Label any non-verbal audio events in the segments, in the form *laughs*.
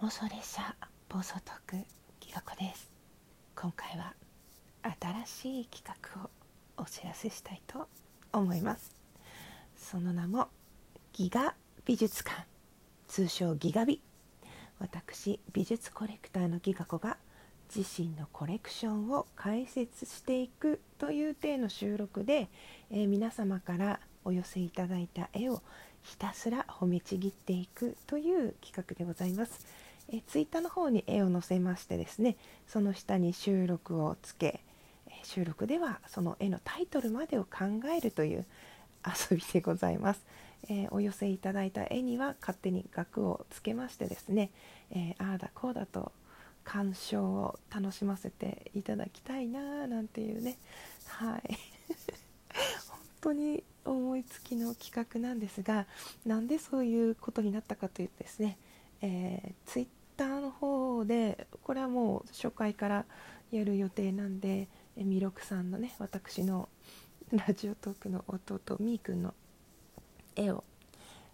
妄想列車暴走トークギガ子です。今回は新しい企画をお知らせしたいと思います。その名もギガ美術館。通称ギガ美。私美術コレクターのギガ子が自身のコレクションを解説していくという体の収録で、えー、皆様からお寄せいただいた絵をひたすら褒めちぎっていくという企画でございます。えツイッターの方に絵を載せましてですねその下に収録をつけ収録ではその絵のタイトルまでを考えるという *laughs* 遊びでございます。えー、お寄せいただいた絵には勝手に額をつけましてですね、えー、ああだこうだと鑑賞を楽しませていただきたいななんていうねはい *laughs* 本当に思いつきの企画なんですがなんでそういうことになったかというとですね、えー、ツイッターの方でこれはもう初回からやる予定なんでみろくさんのね私のラジオトークの弟みーくんの絵を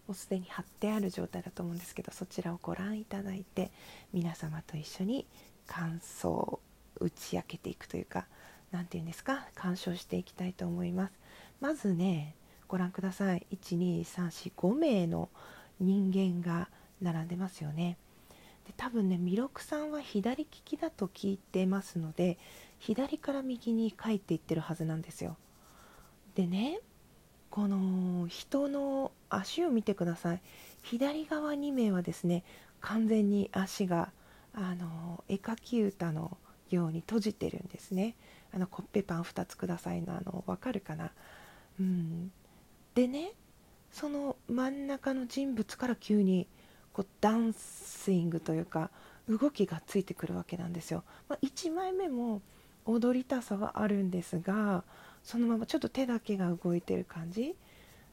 もうすでに貼ってある状態だと思うんですけどそちらをご覧いただいて皆様と一緒に感想を打ち明けていくというか何て言うんですか鑑賞していきたいと思います。まずねご覧ください。12345名の人間が並んでますよね。で多分ね弥勒さんは左利きだと聞いてますので左から右に書いていってるはずなんですよ。でねこの人の足を見てください。左側2名はですね完全に足があの絵描き歌のように閉じてるんですね。あのコッペパン2つくださいのあの分かるかな？うん。でねその真ん中の人物から急にこうダンスイングというか動きがついてくるわけなんですよ。まあ、1枚目も踊りたさはあるんですがそのままちょっと手だけが動いてる感じ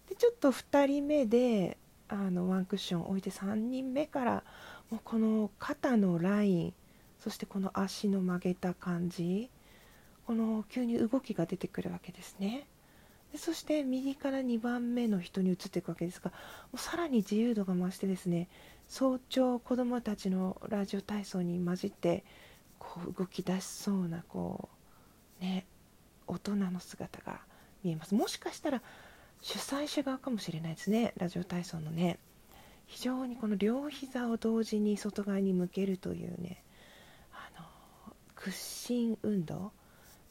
でちょっと2人目であのワンクッション置いて3人目からもうこの肩のラインそしてこの足の曲げた感じこの急に動きが出てくるわけですね。でそして右から2番目の人に移っていくわけですがもうさらに自由度が増してですね早朝子どもたちのラジオ体操に混じってこう動き出しそうなこうね大人の姿が見えます。もしかしたら主催者側かもしれないですねラジオ体操のね。非常にこの両膝を同時に外側に向けるというねあの屈伸運動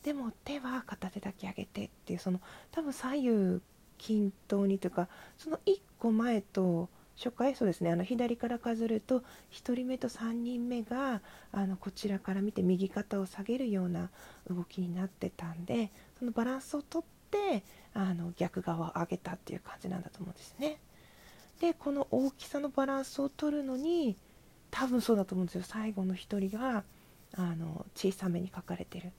でも手は片手だけ上げてっていうその多分左右均等にというかその1個前と初回そうですねあの左から数えると1人目と3人目があのこちらから見て右肩を下げるような動きになってたんでそのバランスをとってあの逆側を上げたっていう感じなんだと思うんですね。でこの大きさのバランスを取るのに多分そうだと思うんですよ最後の1人があの小さめに書かれてる。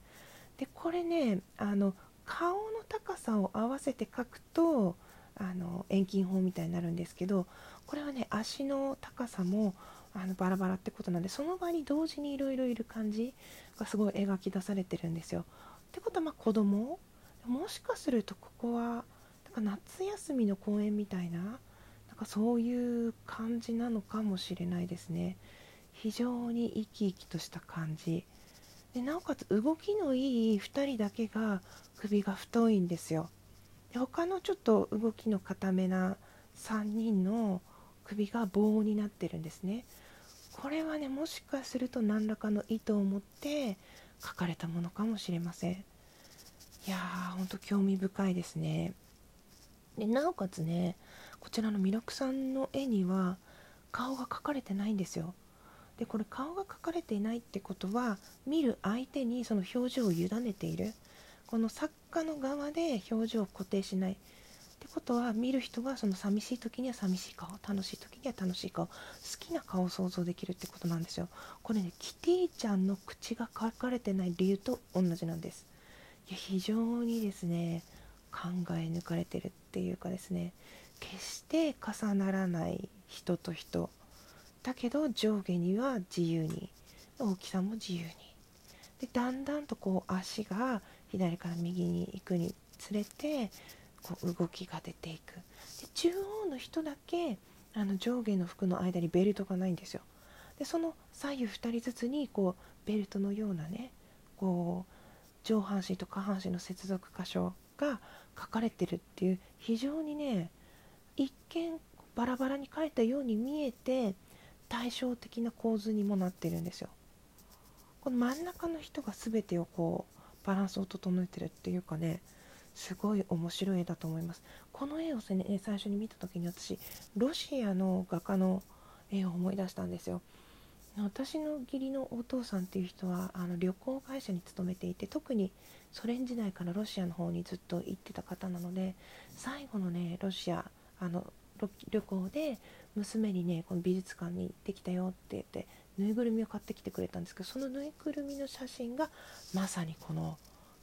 でこれねあの顔の高さを合わせて描くとあの遠近法みたいになるんですけどこれはね足の高さもあのバラバラってことなんでその場に同時にいろいろいる感じがすごい描き出されてるんですよ。ってことはまあ子供？もしかするとここはなんか夏休みの公園みたいななんかそういう感じなのかもしれないですね。非常に生き生きとした感じ。でなおかつ動きのいい2人だけが首が太いんですよ。で他のちょっと動きの固めな3人の首が棒になってるんですね。これはねもしかすると何らかの意図を持って描かれたものかもしれません。いやーほんと興味深いですね。でなおかつねこちらの弥勒さんの絵には顔が描かれてないんですよ。でこれ顔が描かれていないってことは見る相手にその表情を委ねている。この作家の側で表情を固定しない。ってことは見る人がその寂しい時には寂しい顔楽しい時には楽しい顔好きな顔を想像できるってことなんですよ。これねキティちゃんの口が描かれてない理由と同じなんです。いや非常にですね考え抜かれてるっていうかですね決して重ならない人と人。だけど上下には自由に大きさも自由に。でだんだんとこう足が左から右に行くにつれてこう動きが出ていく。で中央の人だけあの上下の服の間にベルトがないんですよ。でその左右2人ずつにこうベルトのようなねこう上半身と下半身の接続箇所が書かれてるっていう非常にね一見バラバラに書いたように見えて対照的な構図にもなってるんですよ。この真ん中の人が全てをこうバランスを整えてるっていうかねすごい面白い絵だと思います。この絵を、ね、最初に見た時に私ロシアの画家の絵を思い出したんですよ。私の義理のお父さんっていう人はあの旅行会社に勤めていて特にソ連時代からロシアの方にずっと行ってた方なので最後のねロシアあの旅行で娘にねこの美術館に行ってきたよって言ってぬいぐるみを買ってきてくれたんですけどそのぬいぐるみの写真がまさにこの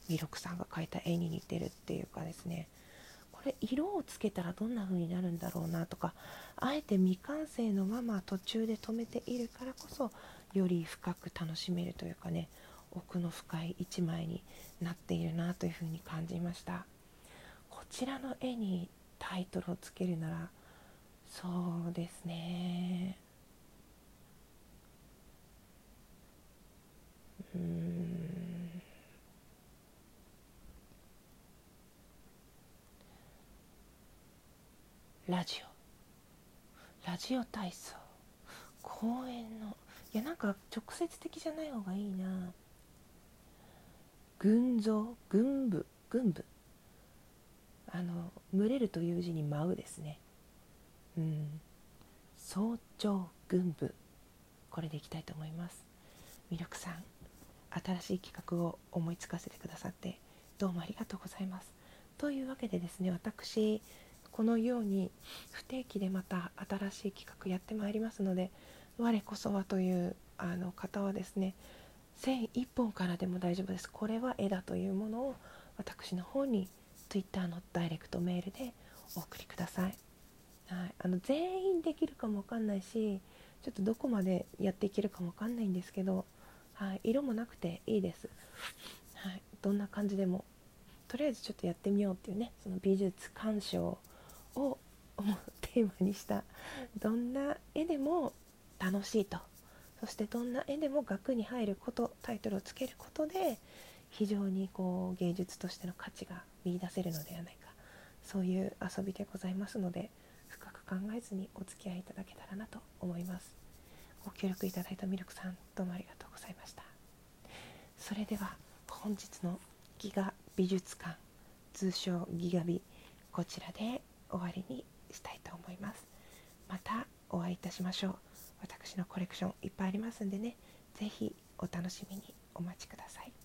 弥勒さんが描いた絵に似てるっていうかですね。これ色をつけたらどんな風になるんだろうなとかあえて未完成のまま途中で止めているからこそより深く楽しめるというかね奥の深い一枚になっているなというふうに感じました。こちらの絵にタイトルをつけるならそうですね。うん。ラジオ。ラジオ体操。公園の。いやなんか直接的じゃない方がいいな。群像。群舞。群舞。あの群れるという字に舞うですね。うん。早朝群舞これでいきたいと思います。魅力さん新しい企画を思いつかせてくださってどうもありがとうございます。というわけでですね私このように不定期でまた新しい企画やってまいりますので我こそはというあの方はですね線1本からでも大丈夫です。これは絵だというものを私の方に Twitter のダイレクトメールでお送りください、はい、あの全員できるかもわかんないしちょっとどこまでやっていけるかもわかんないんですけど、はい、色もなくていいです、はい、どんな感じでも。とりあえずちょっとやってみようっていうねその美術鑑賞をテーマにしたどんな絵でも楽しいと。そしてどんな絵でも額に入ることタイトルをつけることで非常にこう芸術としての価値が見いだせるのではないか。そういう遊びでございますので考えずにお付き合いいただけたらなと思います。ご協力いただいたミルクさんどうもありがとうございました。それでは本日のギガ美術館通称ギガ美こちらで終わりにしたいと思います。またお会いいたしましょう。私のコレクションいっぱいありますんでね。是非お楽しみにお待ちください。